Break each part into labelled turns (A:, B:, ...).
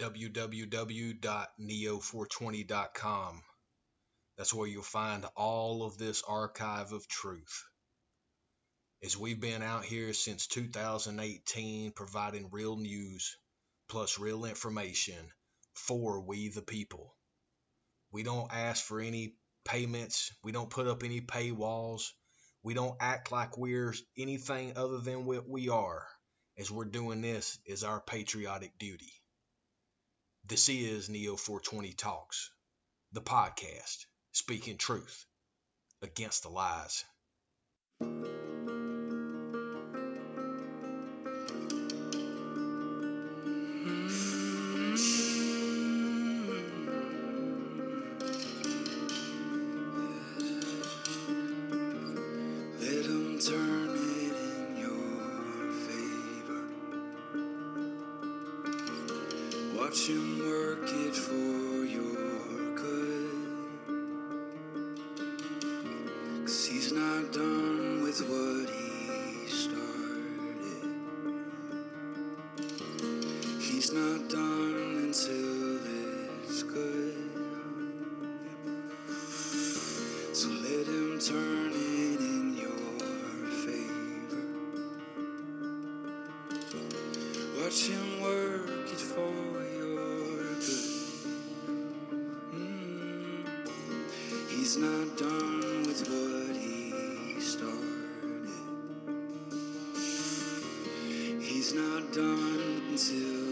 A: www.neo420.com. That's where you'll find all of this archive of truth. As we've been out here since 2018 providing real news plus real information for we the people. We don't ask for any payments, we don't put up any paywalls, we don't act like we're anything other than what we are, as we're doing this is our patriotic duty. This is Neo 420 Talks, the podcast, speaking truth against the lies.
B: Watch him work it for your good. Cause he's not done with what he started. He's not done He's not done with what he started. He's not done until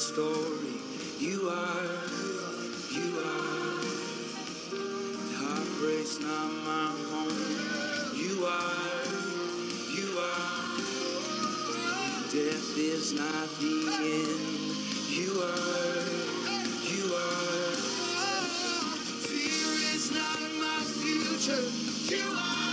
B: story. You are. You are. Heartbreak's not my home. You are. You are. Death is not the end. You are. You are. Fear is not my future. You are. You are.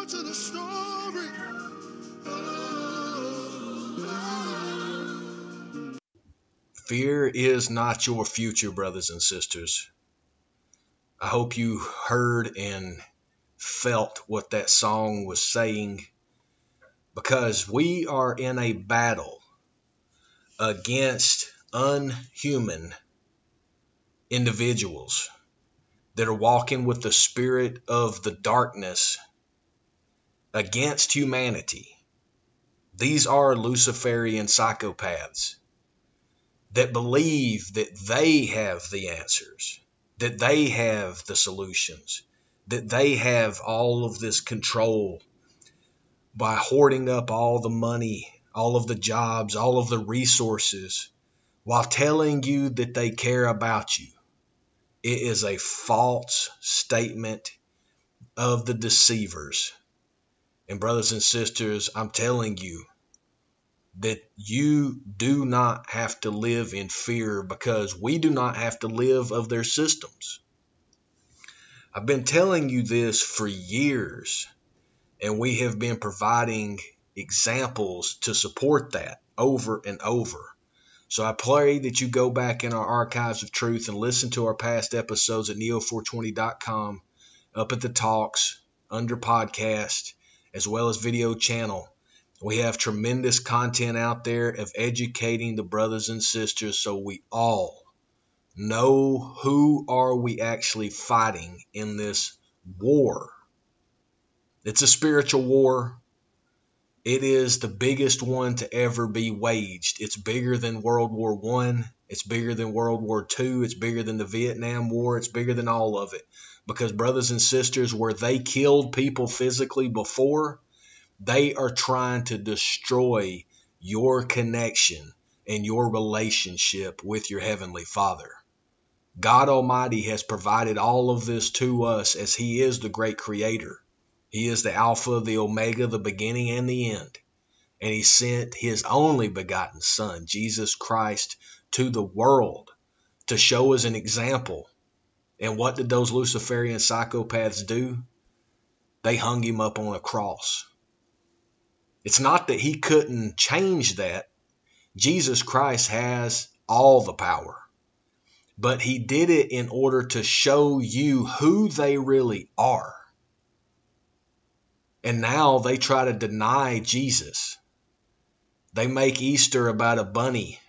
B: More to the story.
A: Fear is not your future, brothers and sisters. I hope you heard and felt what that song was saying because we are in a battle against unhuman individuals that are walking with the spirit of the darkness against humanity. These are Luciferian psychopaths that believe that they have the answers, that they have the solutions, that they have all of this control by hoarding up all the money, all of the jobs, all of the resources, while telling you that they care about you. It is a false statement of the deceivers. And, brothers and sisters, I'm telling you that you do not have to live in fear because we do not have to live of their systems. I've been telling you this for years, and we have been providing examples to support that over and over. So I pray that you go back in our archives of truth and listen to our past episodes at neo420.com, up at the talks, under podcast, as well as video channel. We have tremendous content out there of educating the brothers and sisters so we all know who are we actually fighting in this war. It's a spiritual war. It is the biggest one to ever be waged. It's bigger than World War One. It's bigger than World War II. It's bigger than the Vietnam War. It's bigger than all of it. Because brothers and sisters, where they killed people physically before, they are trying to destroy your connection and your relationship with your heavenly Father. God Almighty has provided all of this to us as He is the great creator. He is the Alpha, the Omega, the beginning and the end. And He sent His only begotten Son, Jesus Christ, to the world to show us an example. And what did those Luciferian psychopaths do? They hung Him up on a cross. It's not that He couldn't change that. Jesus Christ has all the power but he did it in order to show you who they really are. And now they try to deny Jesus. They make Easter about a bunny.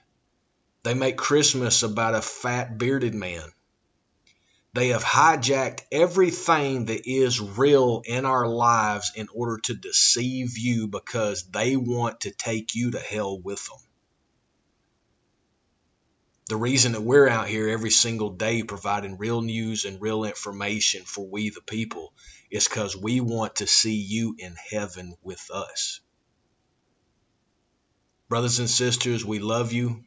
A: They make Christmas about a fat bearded man. They have hijacked everything that is real in our lives in order to deceive you because they want to take you to hell with them the reason that we're out here every single day providing real news and real information for we the people is because we want to see you in heaven with us. Brothers and sisters, we love you.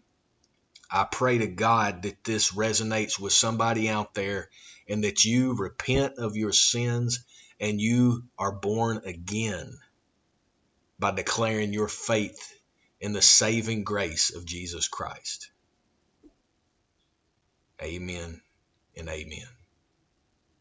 A: I pray to God that this resonates with somebody out there and that you repent of your sins and you are born again by declaring your faith in the saving grace of Jesus Christ. Amen and amen.